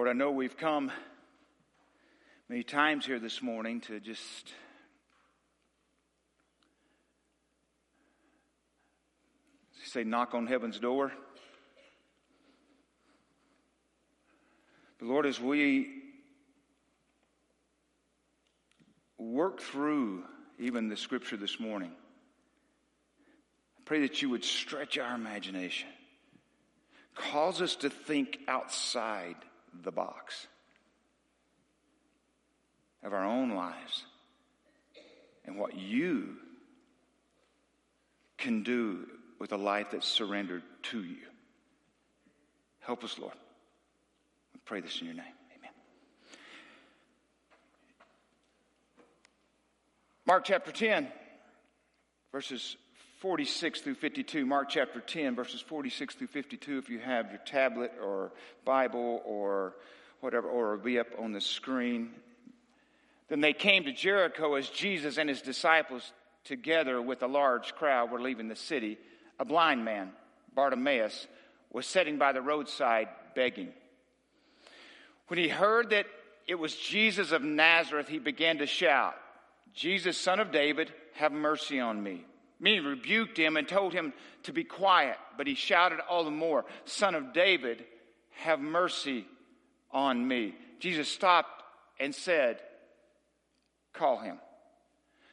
Lord, I know we've come many times here this morning to just say, knock on heaven's door. But Lord, as we work through even the scripture this morning, I pray that you would stretch our imagination, cause us to think outside the box of our own lives and what you can do with a life that's surrendered to you. Help us, Lord. We pray this in your name. Amen. Mark chapter 10, verses 46 through 52. Mark chapter 10, verses 46 through 52. If you have your tablet or Bible or whatever, or it'll be up on the screen. Then they came to Jericho as Jesus and his disciples, together with a large crowd, were leaving the city a blind man, Bartimaeus, was sitting by the roadside begging. When he heard that it was Jesus of Nazareth, he began to shout, Jesus, son of David, have mercy on me. Many rebuked him and told him to be quiet, but he shouted all the more, Son of David, have mercy on me. Jesus stopped and said, Call him.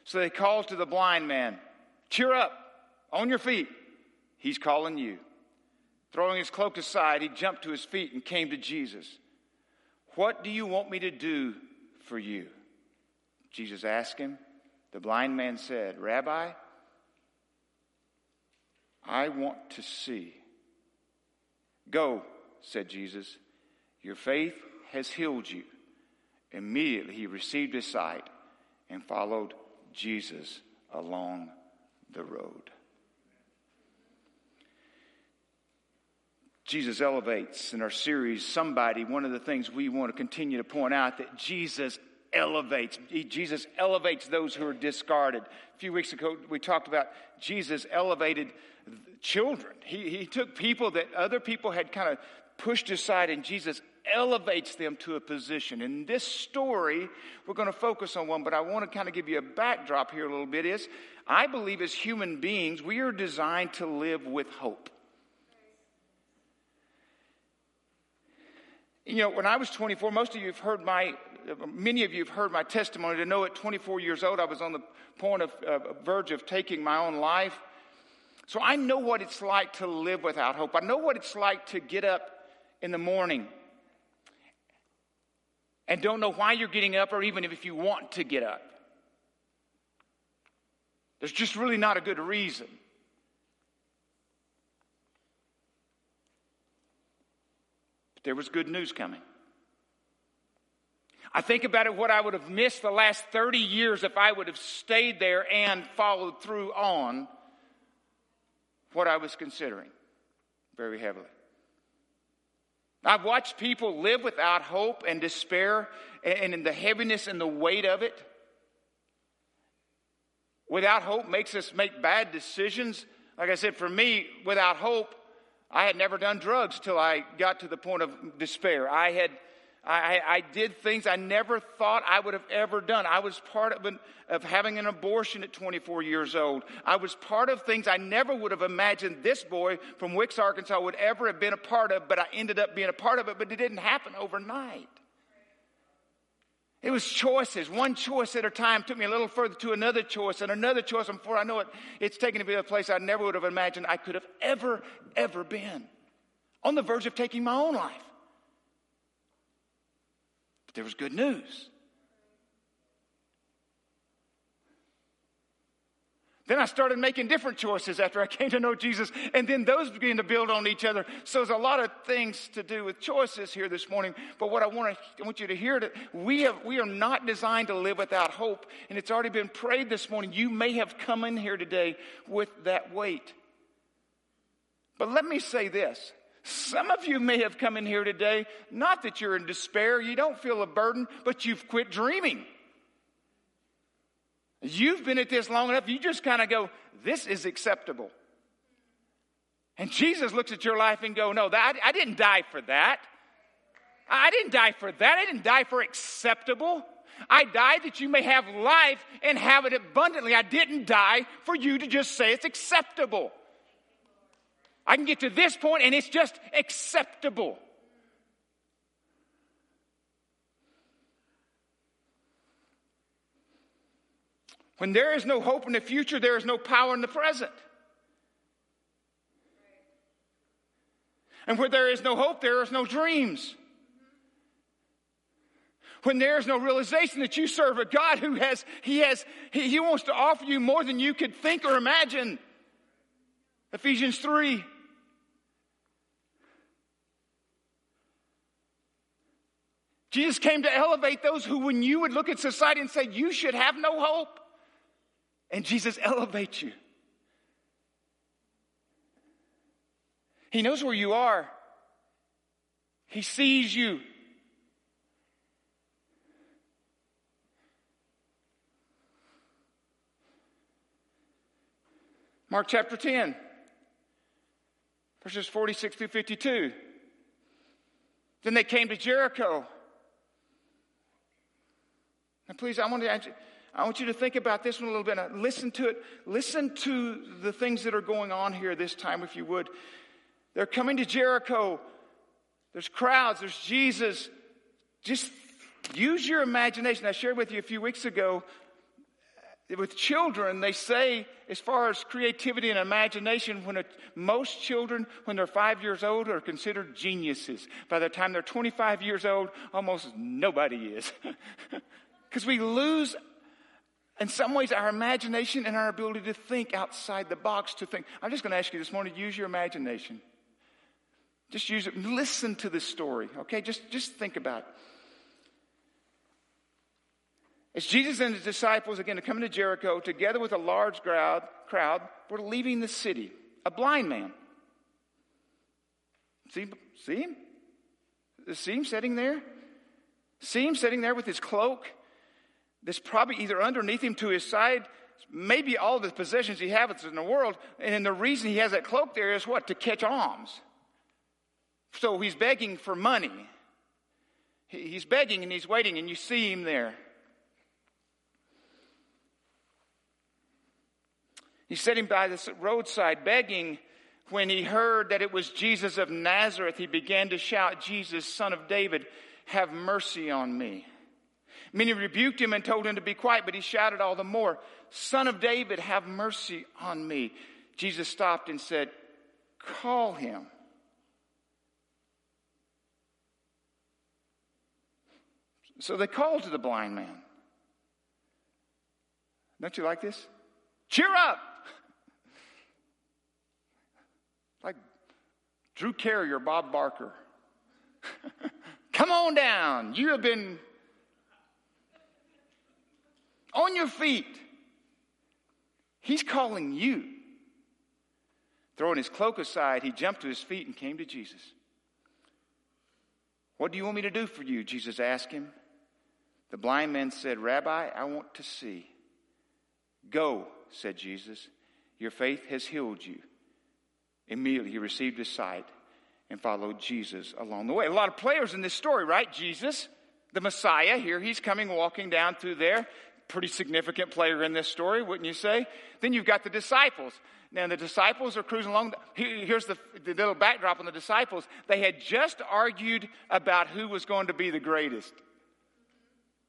So they called to the blind man, Cheer up, on your feet. He's calling you. Throwing his cloak aside, he jumped to his feet and came to Jesus. What do you want me to do for you? Jesus asked him. The blind man said, Rabbi, I want to see. Go, said Jesus. Your faith has healed you. Immediately he received his sight and followed Jesus along the road. Jesus elevates in our series somebody one of the things we want to continue to point out that Jesus elevates Jesus elevates those who are discarded a few weeks ago we talked about Jesus elevated children. He, he took people that other people had kind of pushed aside and Jesus elevates them to a position. In this story we're going to focus on one but I want to kind of give you a backdrop here a little bit is I believe as human beings we are designed to live with hope. You know, when I was 24, most of you have heard my, many of you have heard my testimony. To know at 24 years old, I was on the point of, uh, verge of taking my own life. So I know what it's like to live without hope. I know what it's like to get up in the morning and don't know why you're getting up or even if you want to get up. There's just really not a good reason. But there was good news coming. I think about it, what I would have missed the last 30 years if I would have stayed there and followed through on what I was considering very heavily. I've watched people live without hope and despair and in the heaviness and the weight of it. Without hope makes us make bad decisions. Like I said, for me, without hope, I had never done drugs till I got to the point of despair. I had, I, I did things I never thought I would have ever done. I was part of, an, of having an abortion at 24 years old. I was part of things I never would have imagined this boy from Wickes, Arkansas would ever have been a part of, but I ended up being a part of it, but it didn't happen overnight. It was choices, one choice at a time took me a little further to another choice and another choice. And before I know it, it's taken me to a place I never would have imagined I could have ever, ever been. On the verge of taking my own life. There was good news. Then I started making different choices after I came to know Jesus, and then those began to build on each other. So there's a lot of things to do with choices here this morning. But what I want, to, I want you to hear that we, have, we are not designed to live without hope, and it's already been prayed this morning. You may have come in here today with that weight. But let me say this. Some of you may have come in here today, not that you're in despair, you don't feel a burden, but you've quit dreaming. You've been at this long enough, you just kind of go, this is acceptable. And Jesus looks at your life and go, no, that, I didn't die for that. I didn't die for that. I didn't die for acceptable. I died that you may have life and have it abundantly. I didn't die for you to just say it's acceptable. I can get to this point and it's just acceptable. When there is no hope in the future, there is no power in the present. And where there is no hope, there is no dreams. When there is no realization that you serve a God who has, He has, He, he wants to offer you more than you could think or imagine. Ephesians 3. Jesus came to elevate those who, when you would look at society and say, you should have no hope, and Jesus elevates you. He knows where you are. He sees you. Mark chapter 10, verses 46 through 52. Then they came to Jericho. Now, please, I want, to, I want you to think about this one a little bit. Listen to it. Listen to the things that are going on here this time, if you would. They're coming to Jericho. There's crowds, there's Jesus. Just use your imagination. I shared with you a few weeks ago with children, they say, as far as creativity and imagination, when most children, when they're five years old, are considered geniuses. By the time they're 25 years old, almost nobody is. Because we lose, in some ways, our imagination and our ability to think outside the box, to think. I'm just going to ask you this morning use your imagination. Just use it. Listen to this story, okay? Just, just think about it. As Jesus and his disciples, again, are coming to Jericho, together with a large crowd, crowd were leaving the city. A blind man. See, see him? See him sitting there? See him sitting there with his cloak that's probably either underneath him to his side, maybe all the possessions he has in the world. And the reason he has that cloak there is what? To catch alms. So he's begging for money. He's begging and he's waiting, and you see him there. He's sitting by the roadside begging. When he heard that it was Jesus of Nazareth, he began to shout, Jesus, son of David, have mercy on me. Many rebuked him and told him to be quiet, but he shouted all the more, Son of David, have mercy on me. Jesus stopped and said, Call him. So they called to the blind man. Don't you like this? Cheer up! like Drew Carey or Bob Barker. Come on down. You have been on your feet. He's calling you. Throwing his cloak aside, he jumped to his feet and came to Jesus. What do you want me to do for you? Jesus asked him. The blind man said, Rabbi, I want to see. Go, said Jesus. Your faith has healed you. Immediately he received his sight and followed Jesus along the way. A lot of players in this story, right? Jesus, the Messiah, here he's coming walking down through there. Pretty significant player in this story, wouldn't you say? Then you've got the disciples. Now, the disciples are cruising along. Here's the, the little backdrop on the disciples. They had just argued about who was going to be the greatest.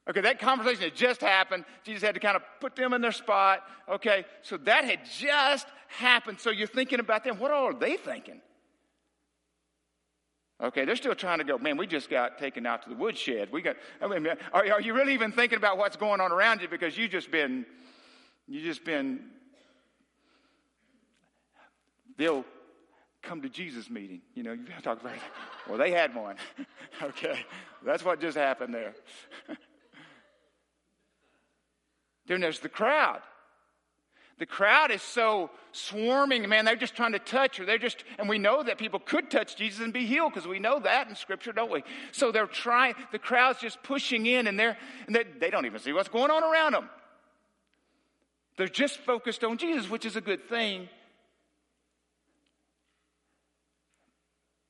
Okay, that conversation had just happened. Jesus had to kind of put them in their spot. Okay, so that had just happened. So you're thinking about them. What are they thinking? Okay, they're still trying to go, man, we just got taken out to the woodshed. We got, I mean, are, are you really even thinking about what's going on around you? Because you just been, you just been, they'll come to Jesus meeting. You know, you talk about it. Well, they had one. okay, that's what just happened there. Then there's the crowd. The crowd is so swarming, man, they're just trying to touch her. They're just, and we know that people could touch Jesus and be healed because we know that in Scripture, don't we? So they're trying, the crowd's just pushing in and they're, and they, they don't even see what's going on around them. They're just focused on Jesus, which is a good thing.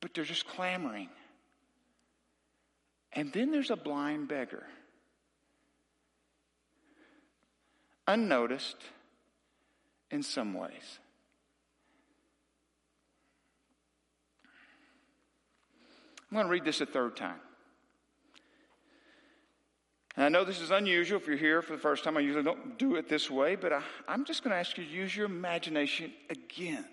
But they're just clamoring. And then there's a blind beggar. Unnoticed in some ways. I'm going to read this a third time. And I know this is unusual if you're here for the first time. I usually don't do it this way, but I, am just going to ask you to use your imagination again.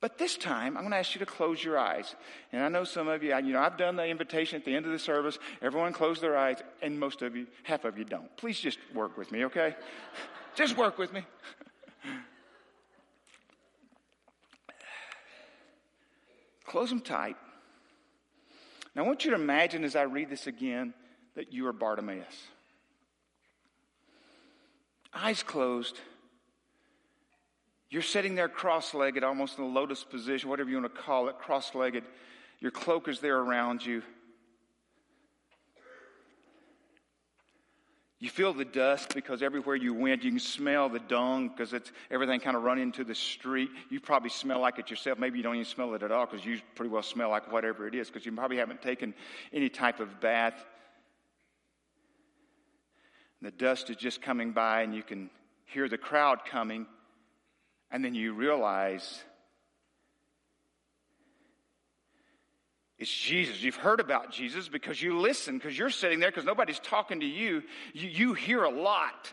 But this time, I'm going to ask you to close your eyes. And I know some of you, you know, I've done the invitation at the end of the service. Everyone close their eyes, and most of you, half of you don't. Please just work with me, okay? just work with me. close them tight. Now, I want you to imagine as I read this again that you are Bartimaeus. Eyes closed. You're sitting there cross legged, almost in a lotus position, whatever you want to call it, cross legged. Your cloak is there around you. You feel the dust because everywhere you went, you can smell the dung because it's everything kind of run into the street. You probably smell like it yourself. Maybe you don't even smell it at all because you pretty well smell like whatever it is because you probably haven't taken any type of bath. The dust is just coming by, and you can hear the crowd coming, and then you realize It's Jesus. You've heard about Jesus because you listen, because you're sitting there, because nobody's talking to you. you. You hear a lot.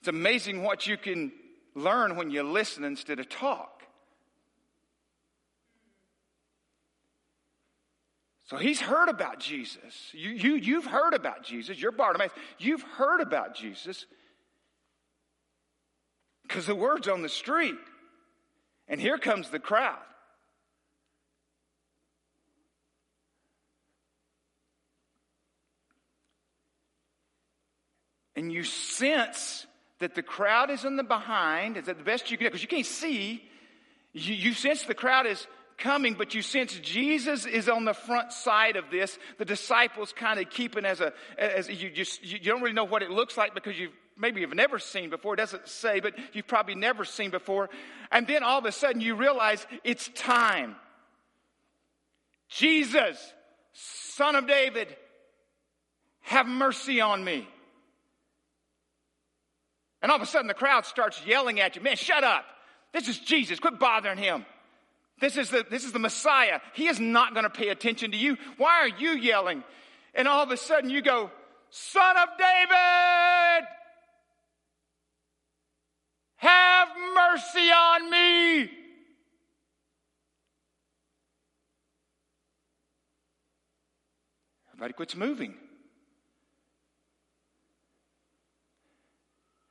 It's amazing what you can learn when you listen instead of talk. So he's heard about Jesus. You, you, you've heard about Jesus. You're Bartimaeus. You've heard about Jesus because the word's on the street. And here comes the crowd. And you sense that the crowd is in the behind, is that the best you can do? because you can't see. You, you sense the crowd is coming, but you sense Jesus is on the front side of this. The disciples kind of keeping as a, as you just, you don't really know what it looks like because you've maybe you've never seen before. It doesn't say, but you've probably never seen before. And then all of a sudden you realize it's time. Jesus, son of David, have mercy on me. And all of a sudden the crowd starts yelling at you, man, shut up. This is Jesus. Quit bothering him. This is the, this is the Messiah. He is not going to pay attention to you. Why are you yelling? And all of a sudden you go, son of David, have mercy on me. Everybody quits moving.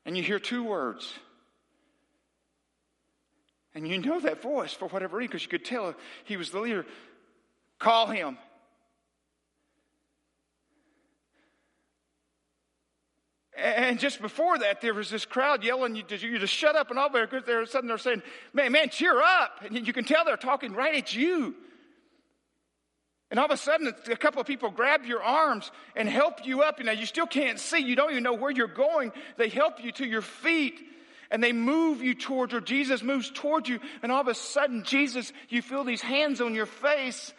And you hear two words. And you know that voice for whatever reason, because you could tell he was the leader. Call him. And just before that, there was this crowd yelling, you just, you just shut up. And all there, they're suddenly they're saying, man, man, cheer up. And you can tell they're talking right at you. And all of a sudden, a couple of people grab your arms and help you up. You know, you still can't see. You don't even know where you're going. They help you to your feet and they move you towards, or Jesus moves towards you. And all of a sudden, Jesus, you feel these hands on your face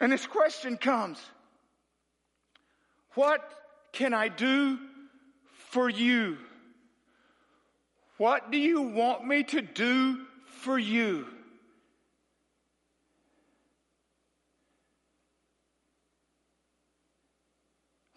And this question comes What can I do for you? What do you want me to do for you?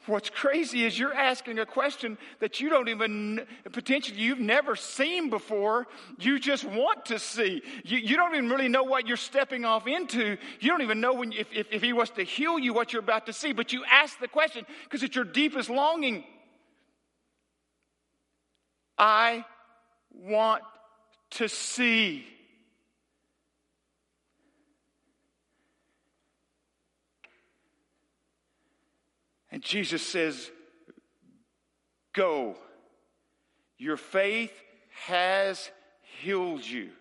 What's crazy is you're asking a question that you don't even, potentially you've never seen before. You just want to see. You, you don't even really know what you're stepping off into. You don't even know when, if, if, if he was to heal you what you're about to see, but you ask the question because it's your deepest longing. I want to see. And Jesus says, Go. Your faith has healed you.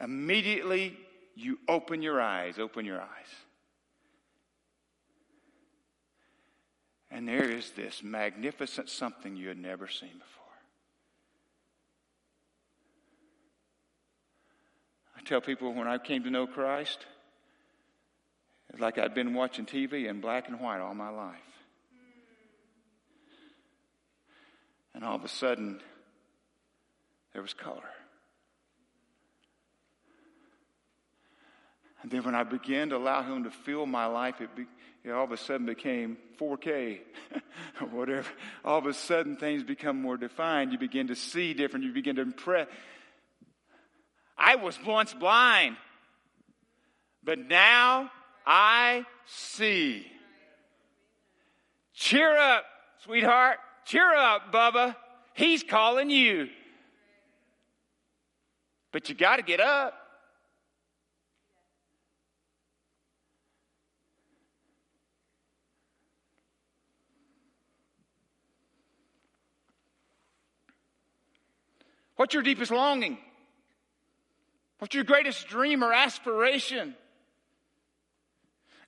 Immediately, you open your eyes. Open your eyes. And there is this magnificent something you had never seen before. I tell people when I came to know Christ, like I'd been watching TV in black and white all my life. And all of a sudden, there was color. And then when I began to allow Him to fill my life, it, be, it all of a sudden became 4K or whatever. All of a sudden, things become more defined. You begin to see different. You begin to impress. I was once blind, but now I see. Cheer up, sweetheart. Cheer up, Bubba. He's calling you. But you got to get up. What's your deepest longing? What's your greatest dream or aspiration?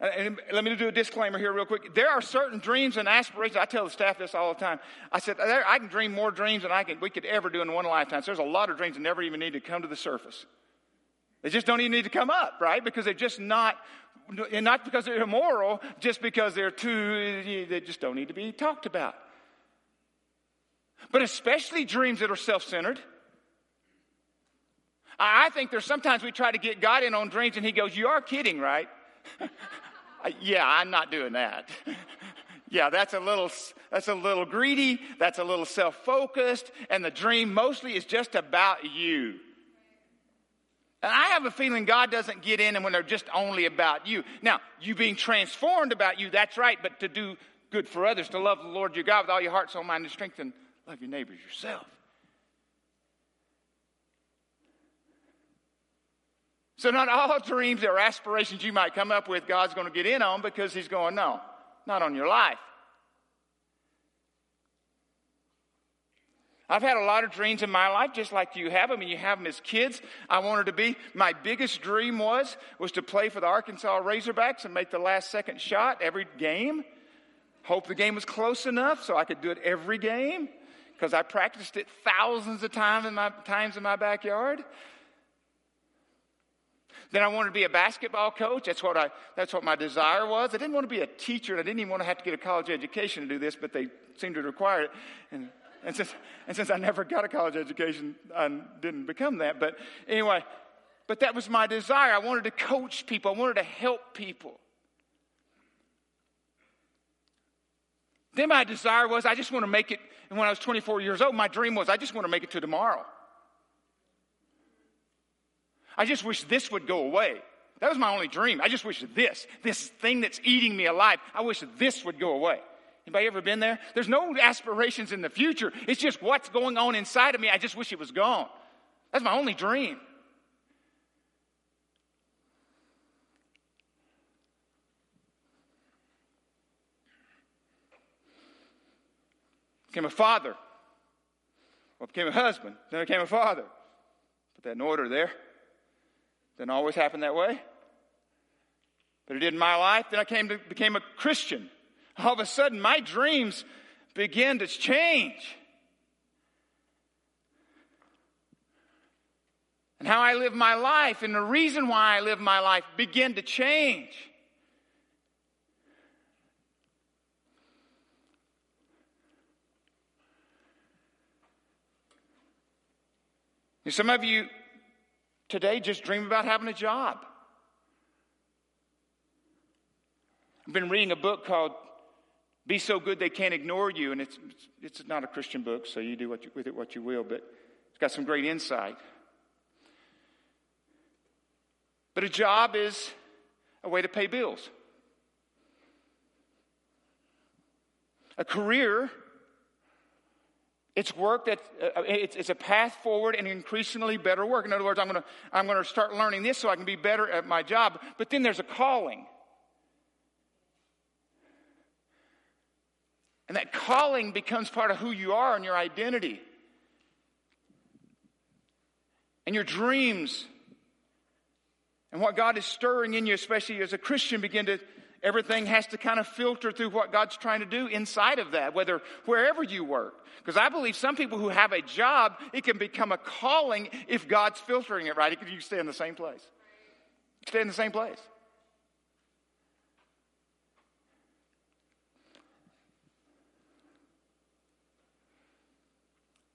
And let me do a disclaimer here, real quick. There are certain dreams and aspirations. I tell the staff this all the time. I said, I can dream more dreams than I can, we could ever do in one lifetime. So there's a lot of dreams that never even need to come to the surface. They just don't even need to come up, right? Because they're just not, and not because they're immoral, just because they're too, they just don't need to be talked about. But especially dreams that are self centered. I think there's sometimes we try to get God in on dreams and he goes, You are kidding, right? Uh, yeah, I'm not doing that. yeah, that's a little that's a little greedy, that's a little self-focused, and the dream mostly is just about you. And I have a feeling God doesn't get in when they're just only about you. Now, you being transformed about you, that's right, but to do good for others, to love the Lord your God with all your heart, soul, mind, and strength, and love your neighbors yourself. So, not all dreams or aspirations you might come up with, God's going to get in on because He's going, no, not on your life. I've had a lot of dreams in my life, just like you have them, and you have them as kids. I wanted to be, my biggest dream was, was to play for the Arkansas Razorbacks and make the last second shot every game. Hope the game was close enough so I could do it every game because I practiced it thousands of times in my, times in my backyard. Then I wanted to be a basketball coach. That's what, I, that's what my desire was. I didn't want to be a teacher. And I didn't even want to have to get a college education to do this, but they seemed to require it. And, and, since, and since I never got a college education, I didn't become that. But anyway, but that was my desire. I wanted to coach people, I wanted to help people. Then my desire was I just want to make it. And when I was 24 years old, my dream was I just want to make it to tomorrow. I just wish this would go away. That was my only dream. I just wish this, this thing that's eating me alive, I wish this would go away. Anybody ever been there? There's no aspirations in the future. It's just what's going on inside of me. I just wish it was gone. That's my only dream. Became a father. Well, became a husband. Then I became a father. Put that in order there. Didn't always happen that way. But it did in my life. Then I came to, became a Christian. All of a sudden, my dreams began to change. And how I live my life and the reason why I live my life began to change. Some of you today just dream about having a job. I've been reading a book called Be So Good They Can't Ignore You, and it's, it's not a Christian book, so you do what you, with it what you will, but it's got some great insight. But a job is a way to pay bills. A career it's work that uh, it's, it's, a path forward and increasingly better work. In other words, I'm going to I'm going to start learning this so I can be better at my job. But then there's a calling. And that calling becomes part of who you are and your identity. And your dreams. And what God is stirring in you, especially as a Christian, begin to Everything has to kind of filter through what God's trying to do inside of that, whether wherever you work. Because I believe some people who have a job, it can become a calling if God's filtering it right. You stay in the same place. Stay in the same place.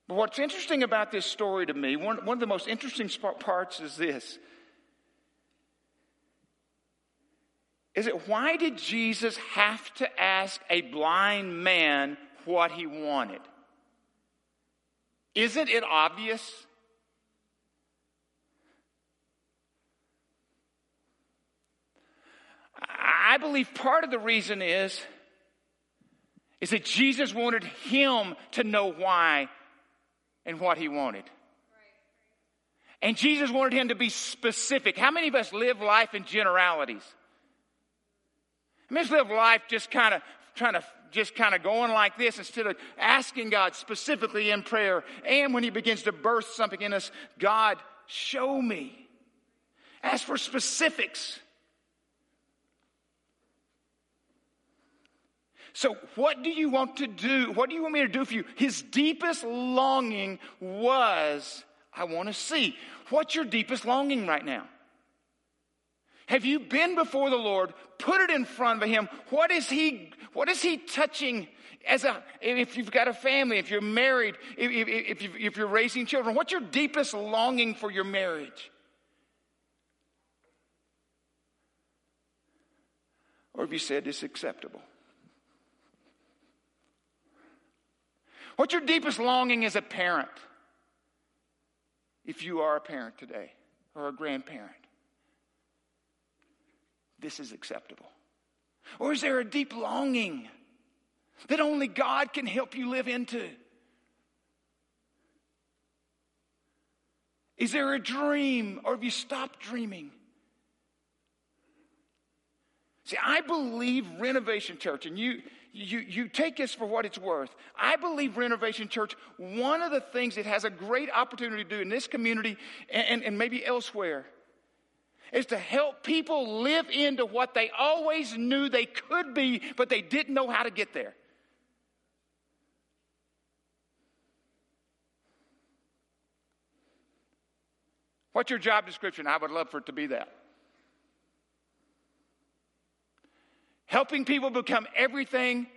But what's interesting about this story to me, one, one of the most interesting parts is this. Is it why did Jesus have to ask a blind man what he wanted? Isn't it obvious? I believe part of the reason is is that Jesus wanted him to know why and what he wanted. And Jesus wanted him to be specific. How many of us live life in generalities? I mean, live life just kind of trying to just kind of going like this instead of asking God specifically in prayer. And when He begins to burst something in us, God, show me. Ask for specifics. So, what do you want to do? What do you want me to do for you? His deepest longing was, I want to see. What's your deepest longing right now? Have you been before the Lord, put it in front of Him? What is He, what is He touching as a, if you've got a family, if you're married, if, if, if you're raising children, what's your deepest longing for your marriage? Or have you said it's acceptable? What's your deepest longing as a parent? If you are a parent today or a grandparent, this is acceptable. Or is there a deep longing that only God can help you live into? Is there a dream or have you stopped dreaming? See, I believe Renovation Church, and you, you, you take this for what it's worth. I believe Renovation Church, one of the things it has a great opportunity to do in this community and, and, and maybe elsewhere is to help people live into what they always knew they could be, but they didn't know how to get there. What's your job description? I would love for it to be that. helping people become everything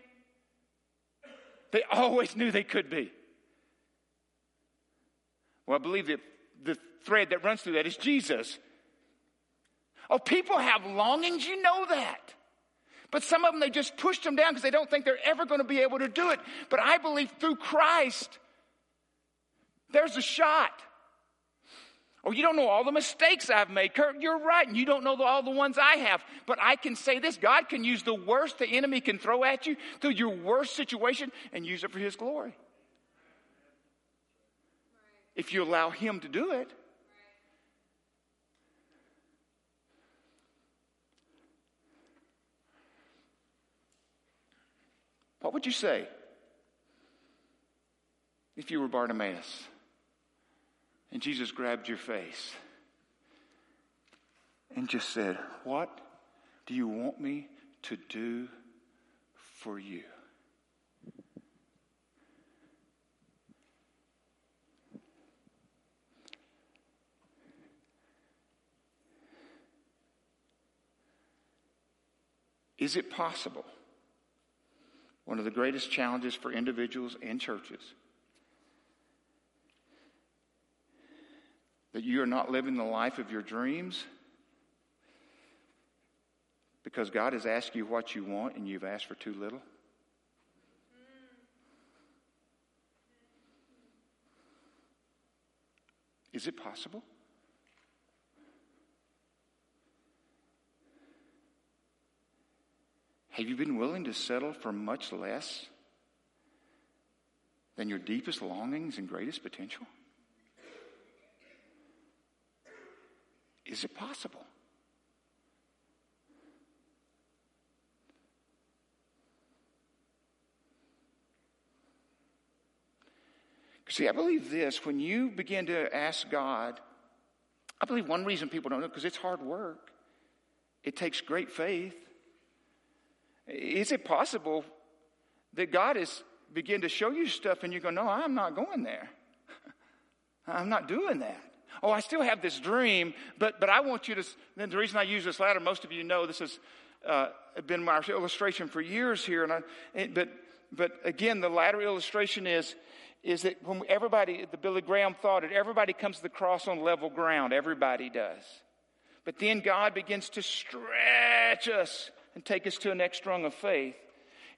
they always knew they could be. Well, I believe that the thread that runs through that is Jesus. Oh, people have longings, you know that. But some of them, they just push them down because they don't think they're ever going to be able to do it. But I believe through Christ, there's a shot. Oh, you don't know all the mistakes I've made. Kurt, you're right. And you don't know all the ones I have. But I can say this God can use the worst the enemy can throw at you through your worst situation and use it for his glory. If you allow him to do it. What would you say if you were Bartimaeus? And Jesus grabbed your face and just said, What do you want me to do for you? Is it possible? One of the greatest challenges for individuals and churches that you are not living the life of your dreams because God has asked you what you want and you've asked for too little? Is it possible? Have you been willing to settle for much less than your deepest longings and greatest potential? Is it possible? See, I believe this when you begin to ask God, I believe one reason people don't know because it's hard work. It takes great faith. Is it possible that God is begin to show you stuff and you go, No, I'm not going there. I'm not doing that. Oh, I still have this dream, but, but I want you to. Then the reason I use this ladder, most of you know this has uh, been my illustration for years here. And I, but, but again, the ladder illustration is, is that when everybody, the Billy Graham thought it, everybody comes to the cross on level ground. Everybody does. But then God begins to stretch us and take us to a next rung of faith.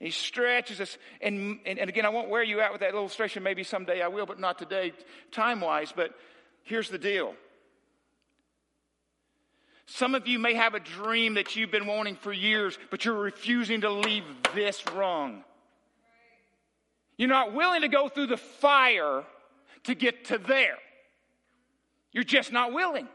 And he stretches us. And, and, and, again, I won't wear you out with that illustration. Maybe someday I will, but not today, time wise. But here's the deal. Some of you may have a dream that you've been wanting for years, but you're refusing to leave this rung. You're not willing to go through the fire to get to there. You're just not willing.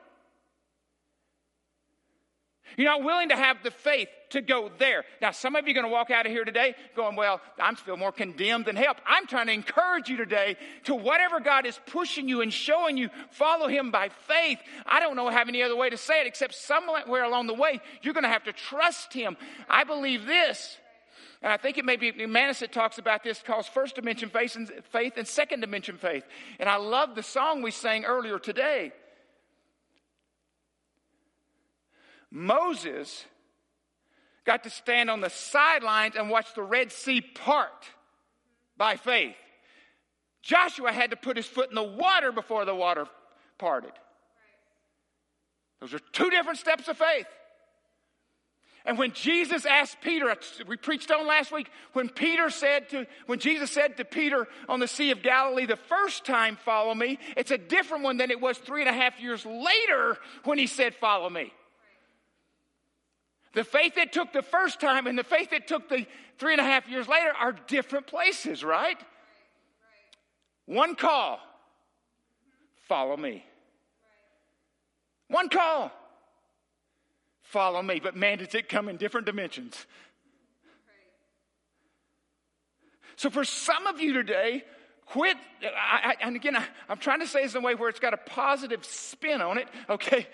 You're not willing to have the faith to go there. Now, some of you are going to walk out of here today going, Well, I'm still more condemned than help. I'm trying to encourage you today to whatever God is pushing you and showing you, follow Him by faith. I don't know have any other way to say it except somewhere along the way, you're going to have to trust Him. I believe this. And I think it may be Manis that talks about this, calls first dimension faith and second dimension faith. And I love the song we sang earlier today. Moses got to stand on the sidelines and watch the Red Sea part by faith. Joshua had to put his foot in the water before the water parted. Those are two different steps of faith. And when Jesus asked Peter, we preached on last week, when Peter said to, when Jesus said to Peter on the Sea of Galilee the first time, follow me, it's a different one than it was three and a half years later when he said, follow me. The faith that took the first time and the faith that took the three and a half years later are different places, right? One call, follow me. One call, follow me. But man, does it come in different dimensions. So for some of you today, quit. I, I, and again, I, am trying to say this in a way where it's got a positive spin on it. Okay,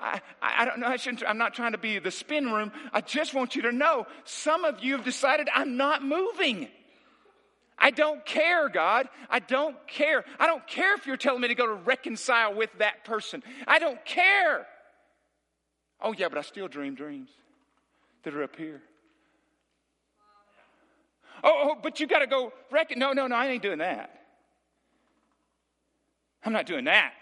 I, I don't know. I shouldn't. I'm not trying to be the spin room. I just want you to know some of you have decided I'm not moving. I don't care, God. I don't care. I don't care if you're telling me to go to reconcile with that person. I don't care. Oh, yeah, but I still dream dreams that are up here. Oh, oh but you got to go reckon. No, no, no, I ain't doing that. I'm not doing that.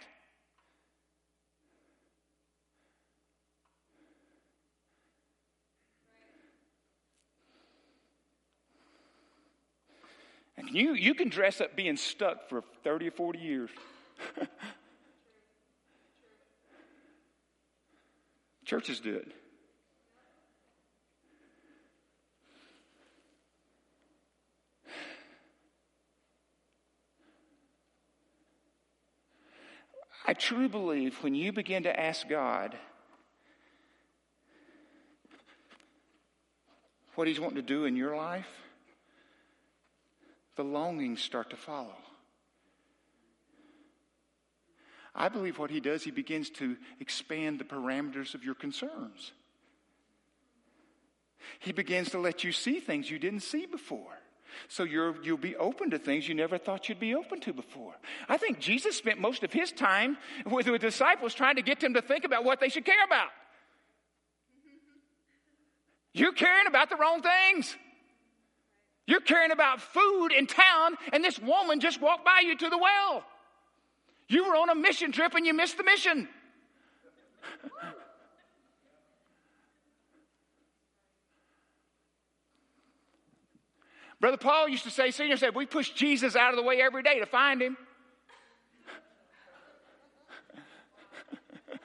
And you, you can dress up being stuck for 30 or 40 years. Churches do it. I truly believe when you begin to ask God what He's wanting to do in your life, the longings start to follow. I believe what He does, He begins to expand the parameters of your concerns. He begins to let you see things you didn't see before. So you will be open to things you never thought you'd be open to before. I think Jesus spent most of his time with the disciples trying to get them to think about what they should care about. You're caring about the wrong things. You're caring about food in town, and this woman just walked by you to the well. You were on a mission trip and you missed the mission. Brother Paul used to say, Senior said, we push Jesus out of the way every day to find him.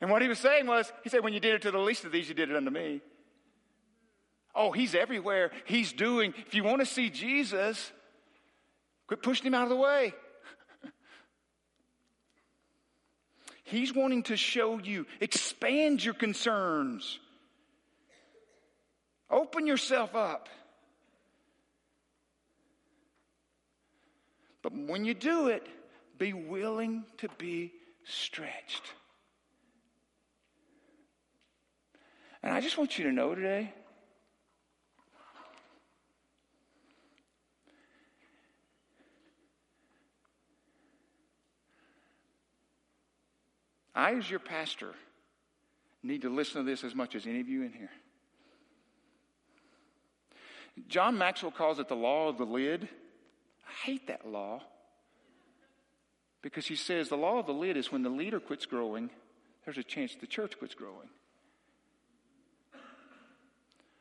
and what he was saying was, he said, when you did it to the least of these, you did it unto me. Oh, he's everywhere. He's doing. If you want to see Jesus, quit pushing him out of the way. He's wanting to show you, expand your concerns, open yourself up. But when you do it, be willing to be stretched. And I just want you to know today I, as your pastor, need to listen to this as much as any of you in here. John Maxwell calls it the law of the lid. I hate that law because he says the law of the lid is when the leader quits growing, there's a chance the church quits growing.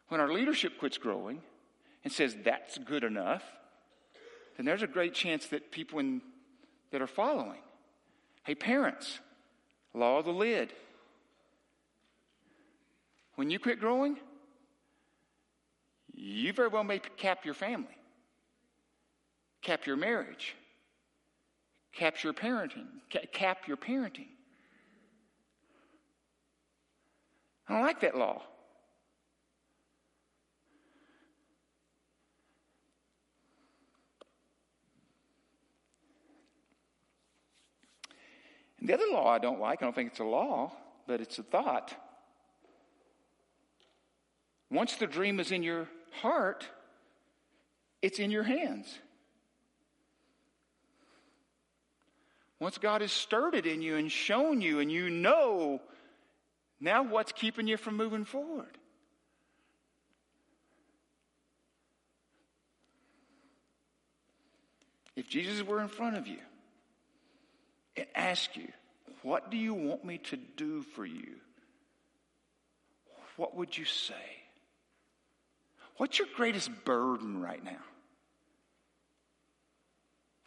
When our leadership quits growing and says that's good enough, then there's a great chance that people in, that are following. Hey, parents, law of the lid. When you quit growing, you very well may cap your family, cap your marriage, cap your parenting, cap your parenting. I don't like that law. And the other law I don't like, I don't think it's a law, but it's a thought. Once the dream is in your heart, it's in your hands. Once God has stirred it in you and shown you, and you know, now what's keeping you from moving forward? If Jesus were in front of you and asked you, What do you want me to do for you? What would you say? What's your greatest burden right now?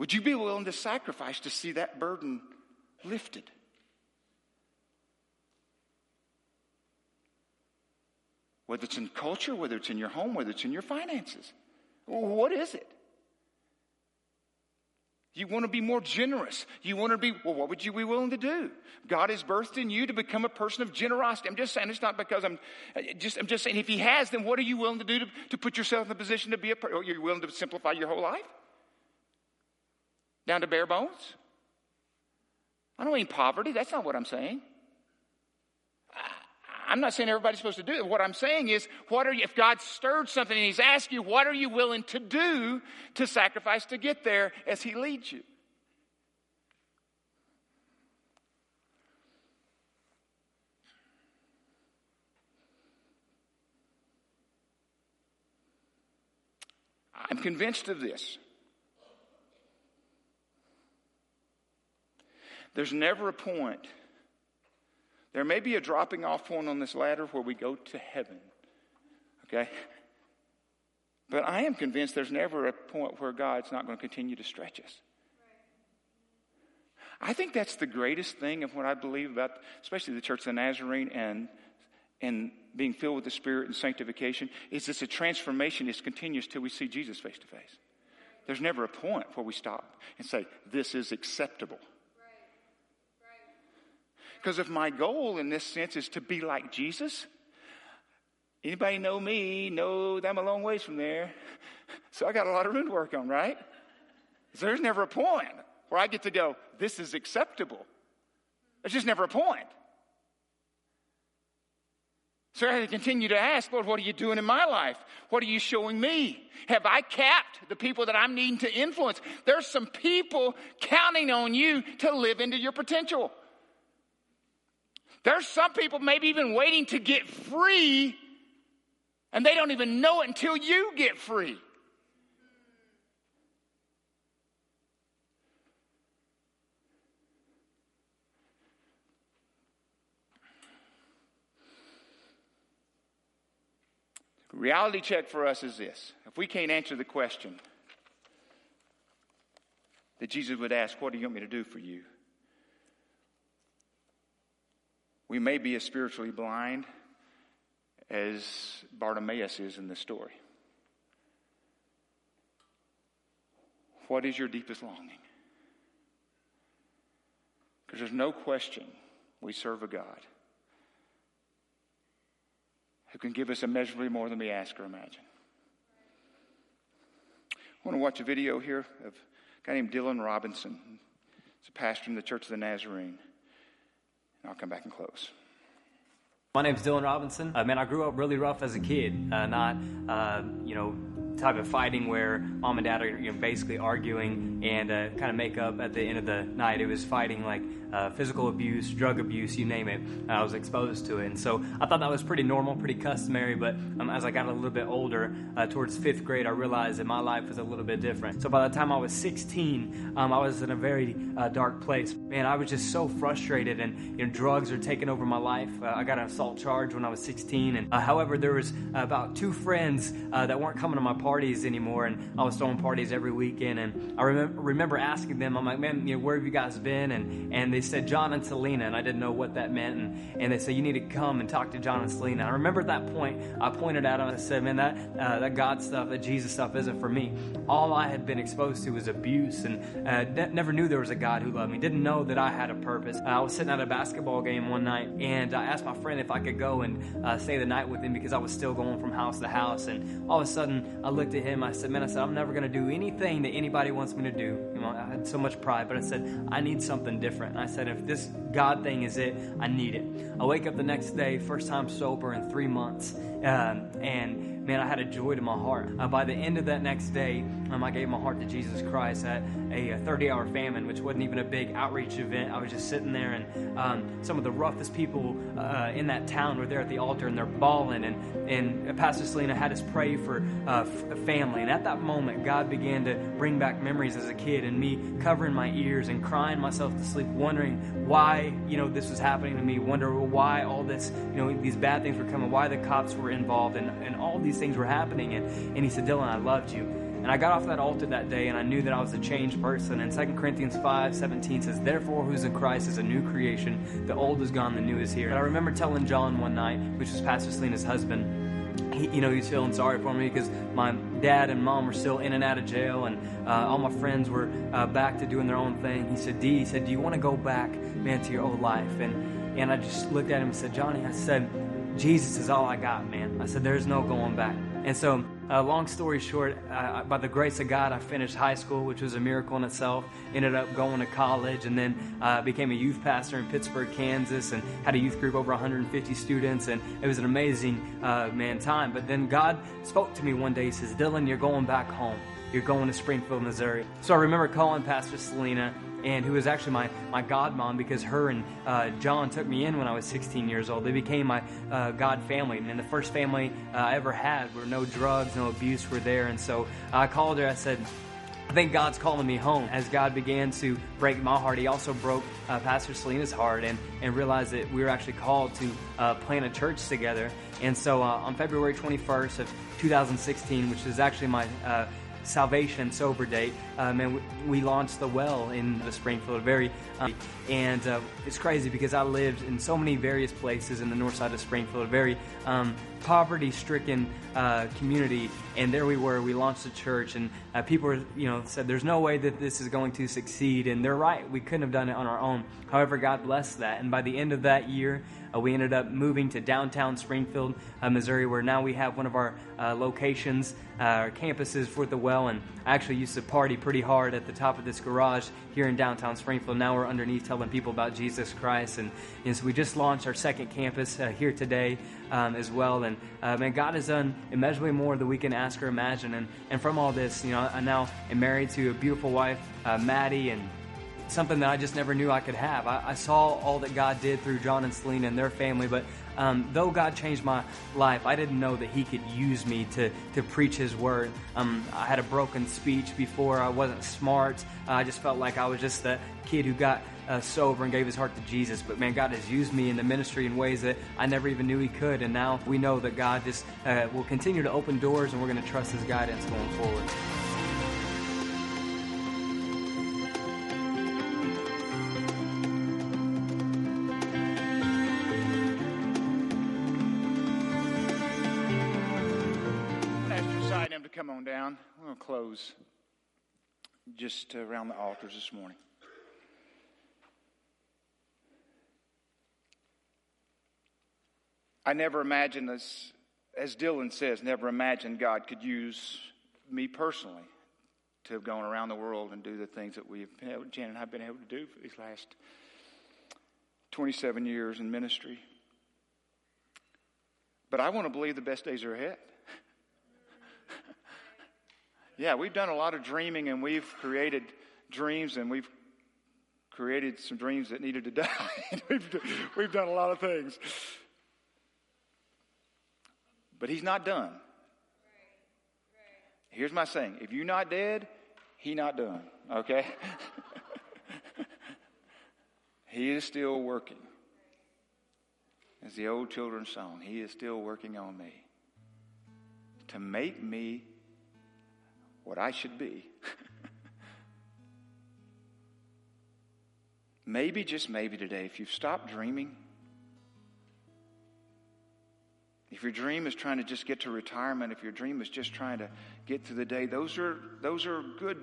Would you be willing to sacrifice to see that burden lifted? Whether it's in culture, whether it's in your home, whether it's in your finances. What is it? You want to be more generous. You want to be, well, what would you be willing to do? God has birthed in you to become a person of generosity. I'm just saying, it's not because I'm just, I'm just saying, if He has, then what are you willing to do to, to put yourself in a position to be a, or you're willing to simplify your whole life? Down to bare bones? I don't mean poverty. That's not what I'm saying. I'm not saying everybody's supposed to do it. What I'm saying is, what are you, if God stirred something and He's asked you, what are you willing to do to sacrifice to get there as He leads you? I'm convinced of this. There's never a point there may be a dropping off point on this ladder where we go to heaven. Okay? But I am convinced there's never a point where God's not going to continue to stretch us. I think that's the greatest thing of what I believe about, especially the Church of the Nazarene and, and being filled with the Spirit and sanctification, is this a transformation is continuous till we see Jesus face to face. There's never a point where we stop and say, this is acceptable. Because if my goal in this sense is to be like Jesus, anybody know me, know that I'm a long ways from there. So I got a lot of room to work on, right? So there's never a point where I get to go, this is acceptable. There's just never a point. So I had to continue to ask, Lord, what are you doing in my life? What are you showing me? Have I capped the people that I'm needing to influence? There's some people counting on you to live into your potential. There's some people maybe even waiting to get free, and they don't even know it until you get free. Reality check for us is this if we can't answer the question that Jesus would ask, What do you want me to do for you? We may be as spiritually blind as Bartimaeus is in this story. What is your deepest longing? Because there's no question we serve a God who can give us immeasurably more than we ask or imagine. I want to watch a video here of a guy named Dylan Robinson. He's a pastor in the Church of the Nazarene. And I'll come back and close. My name's Dylan Robinson. Uh, man, I grew up really rough as a kid. Uh, not, uh, you know, type of fighting where mom and dad are you know, basically arguing and uh, kind of make up at the end of the night. It was fighting like uh, physical abuse, drug abuse, you name it. I was exposed to it. And so I thought that was pretty normal, pretty customary. But um, as I got a little bit older, uh, towards fifth grade, I realized that my life was a little bit different. So by the time I was 16, um, I was in a very uh, dark place. Man, I was just so frustrated, and you know, drugs are taking over my life. Uh, I got an assault charge when I was 16. And uh, however, there was about two friends that weren't coming to my parties anymore, and I was throwing parties every weekend. And I remember, remember asking them, I'm like, man, you know, where have you guys been? And, and they said John and Selena, and I didn't know what that meant. And, and they said, You need to come and talk to John and Selena. And I remember at that point, I pointed at them and I said, Man, that, uh, that God stuff, that Jesus stuff isn't for me. All I had been exposed to was abuse and uh, ne- never knew there was a God who loved me. Didn't know that I had a purpose. I was sitting at a basketball game one night, and I asked my friend if I could go and uh, stay the night with him because I was still going from house to house. And all of a sudden, I looked at him. I said, Man, I said, I'm never going to do anything that anybody wants me to do. You know, I had so much pride, but I said, I need something different. And I said, If this God thing is it, I need it. I wake up the next day, first time sober in three months, um, and man, I had a joy to my heart. Uh, by the end of that next day, um, I gave my heart to Jesus Christ at a 30 hour famine, which wasn't even a big outreach event. I was just sitting there, and um, some of the roughest people uh, in that town were there at the altar, and they're bawling. And, and Pastor Selena had us pray for uh, family. And at that moment, God began to bring back memories as a kid, and me covering my ears and crying myself to sleep, wondering why you know this was happening to me, wondering why all this you know these bad things were coming, why the cops were involved, and, and all these things were happening. And, and he said, Dylan, I loved you. And I got off that altar that day and I knew that I was a changed person. And 2 Corinthians 5 17 says, Therefore, who's in Christ is a new creation. The old is gone, the new is here. And I remember telling John one night, which was Pastor Selena's husband, he, you know, he was feeling sorry for me because my dad and mom were still in and out of jail, and uh, all my friends were uh, back to doing their own thing. He said, "D," he said, "Do you want to go back, man, to your old life?" And and I just looked at him and said, "Johnny," I said, "Jesus is all I got, man." I said, "There's no going back." And so, uh, long story short, uh, by the grace of God, I finished high school, which was a miracle in itself. Ended up going to college, and then uh, became a youth pastor in Pittsburgh, Kansas, and had a youth group over 150 students, and it was an amazing uh, man time. But then God spoke to me one day. He says, "Dylan, you're going back home. You're going to Springfield, Missouri." So I remember calling Pastor Selena and who was actually my, my godmom because her and uh, John took me in when I was 16 years old. They became my uh, God family, and the first family uh, I ever had where no drugs, no abuse were there. And so I called her. I said, I think God's calling me home. As God began to break my heart, He also broke uh, Pastor Selena's heart and, and realized that we were actually called to uh, plant a church together. And so uh, on February 21st of 2016, which is actually my uh, salvation sober date, um, and we launched the well in the Springfield. Very, um, and uh, it's crazy because I lived in so many various places in the north side of Springfield, a very um, poverty-stricken uh, community, and there we were. We launched a church, and uh, people, were, you know, said, "There's no way that this is going to succeed," and they're right. We couldn't have done it on our own. However, God blessed that, and by the end of that year, uh, we ended up moving to downtown Springfield, uh, Missouri, where now we have one of our uh, locations, our campuses for the well. And I actually used to party pretty hard at the top of this garage here in downtown Springfield. Now we're underneath telling people about Jesus Christ. And, and so we just launched our second campus uh, here today um, as well. And uh, man, God has done immeasurably more than we can ask or imagine. And, and from all this, you know, I now am married to a beautiful wife, uh, Maddie, and something that I just never knew I could have. I, I, saw all that God did through John and Selena and their family, but um, though God changed my life, I didn't know that He could use me to, to preach His word. Um, I had a broken speech before. I wasn't smart. Uh, I just felt like I was just the kid who got uh, sober and gave his heart to Jesus. But man, God has used me in the ministry in ways that I never even knew He could. And now we know that God just uh, will continue to open doors, and we're going to trust His guidance going forward. Close just around the altars this morning. I never imagined this, as Dylan says, never imagined God could use me personally to have gone around the world and do the things that we've been able, and I have been able to do for these last 27 years in ministry. But I want to believe the best days are ahead. Yeah, we've done a lot of dreaming and we've created dreams and we've created some dreams that needed to die. we've, done a lot of things. But he's not done. Here's my saying if you're not dead, he not done, okay? he is still working. As the old children's song, he is still working on me to make me what I should be. maybe, just maybe today, if you've stopped dreaming, if your dream is trying to just get to retirement, if your dream is just trying to get through the day, those are, those are good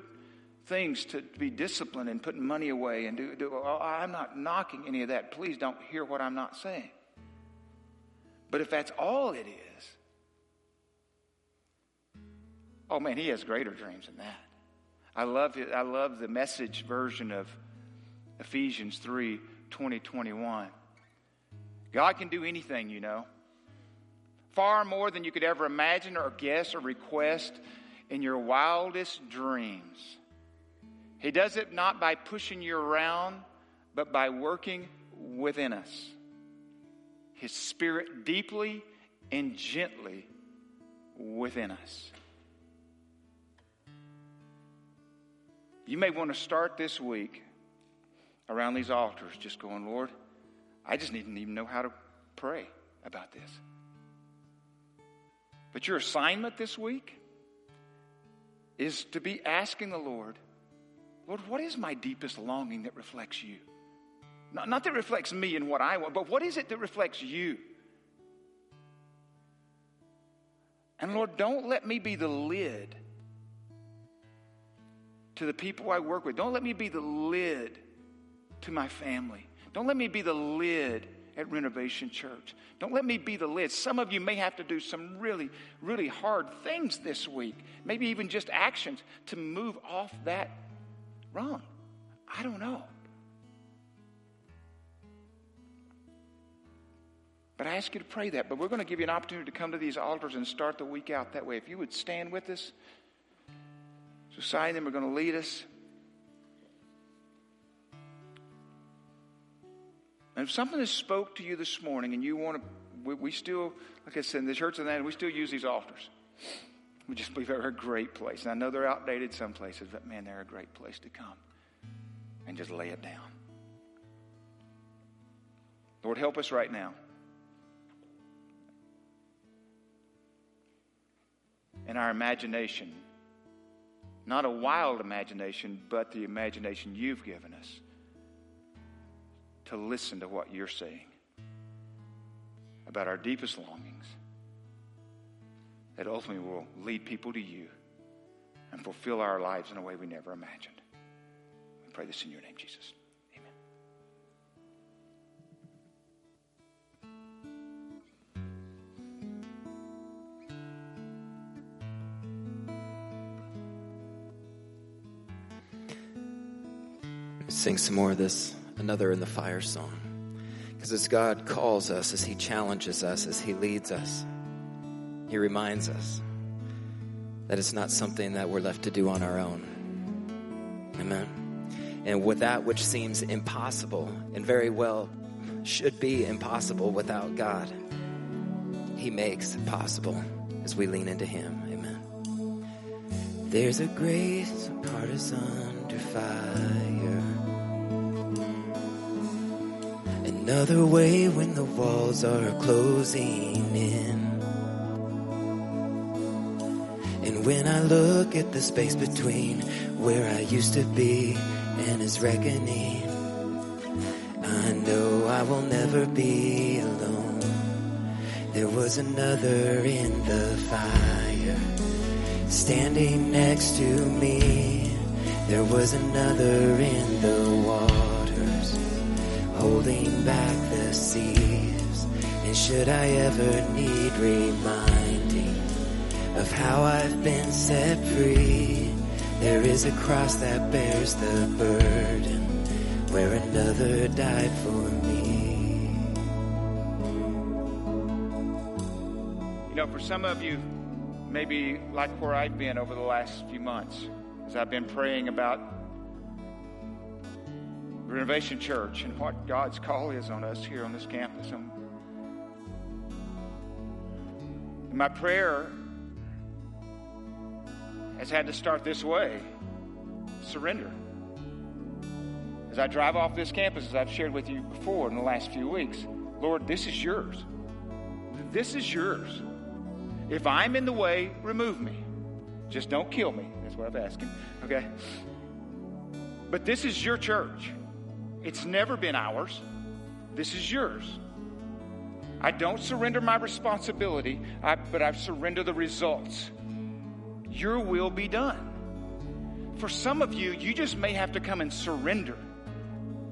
things to be disciplined and putting money away and do, do oh, I'm not knocking any of that. Please don't hear what I'm not saying. But if that's all it is, oh man, he has greater dreams than that. I love it. I love the message version of Ephesians 3 20, 21. God can do anything, you know. Far more than you could ever imagine or guess or request in your wildest dreams. He does it not by pushing you around, but by working within us. His Spirit deeply and gently within us. You may want to start this week around these altars just going, Lord, I just didn't even know how to pray about this. But your assignment this week is to be asking the Lord, Lord, what is my deepest longing that reflects you? Not, not that reflects me and what I want, but what is it that reflects you? And Lord, don't let me be the lid to the people I work with. Don't let me be the lid to my family. Don't let me be the lid at Renovation Church. Don't let me be the lid. Some of you may have to do some really, really hard things this week, maybe even just actions to move off that rung. I don't know. But I ask you to pray that. But we're going to give you an opportunity to come to these altars and start the week out that way. If you would stand with us, And them are going to lead us. And if something has spoke to you this morning and you want to, we, we still, like I said, in the church of that, we still use these altars. We just believe they're a great place. And I know they're outdated some places, but man, they're a great place to come and just lay it down. Lord, help us right now. In our imagination, not a wild imagination, but the imagination you've given us to listen to what you're saying about our deepest longings that ultimately will lead people to you and fulfill our lives in a way we never imagined. We pray this in your name, Jesus. Sing some more of this another in the fire song. Because as God calls us, as He challenges us, as He leads us, He reminds us that it's not something that we're left to do on our own. Amen. And with that which seems impossible and very well should be impossible without God, He makes it possible as we lean into Him. Amen. There's a grace apart us under fire. Another way when the walls are closing in. And when I look at the space between where I used to be and his reckoning, I know I will never be alone. There was another in the fire standing next to me. There was another in the waters, holding back the seas. And should I ever need reminding of how I've been set free, there is a cross that bears the burden where another died for me. You know, for some of you, maybe like where I've been over the last few months as I've been praying about Renovation Church and what God's call is on us here on this campus. And my prayer has had to start this way surrender. As I drive off this campus, as I've shared with you before in the last few weeks, Lord, this is yours. This is yours. If I'm in the way, remove me. Just don't kill me. That's what I'm asking. Okay? But this is your church. It's never been ours. This is yours. I don't surrender my responsibility, I, but I surrender the results. Your will be done. For some of you, you just may have to come and surrender.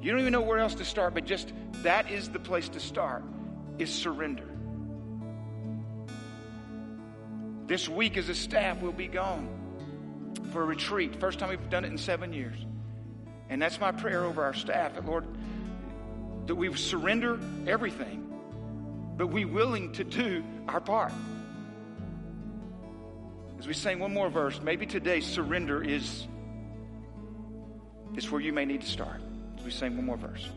You don't even know where else to start, but just that is the place to start, is surrender. This week as a staff, we'll be gone for a retreat. First time we've done it in seven years. And that's my prayer over our staff that, Lord, that we surrender everything, but we willing to do our part. As we sing one more verse, maybe today surrender is, is where you may need to start. As we sing one more verse.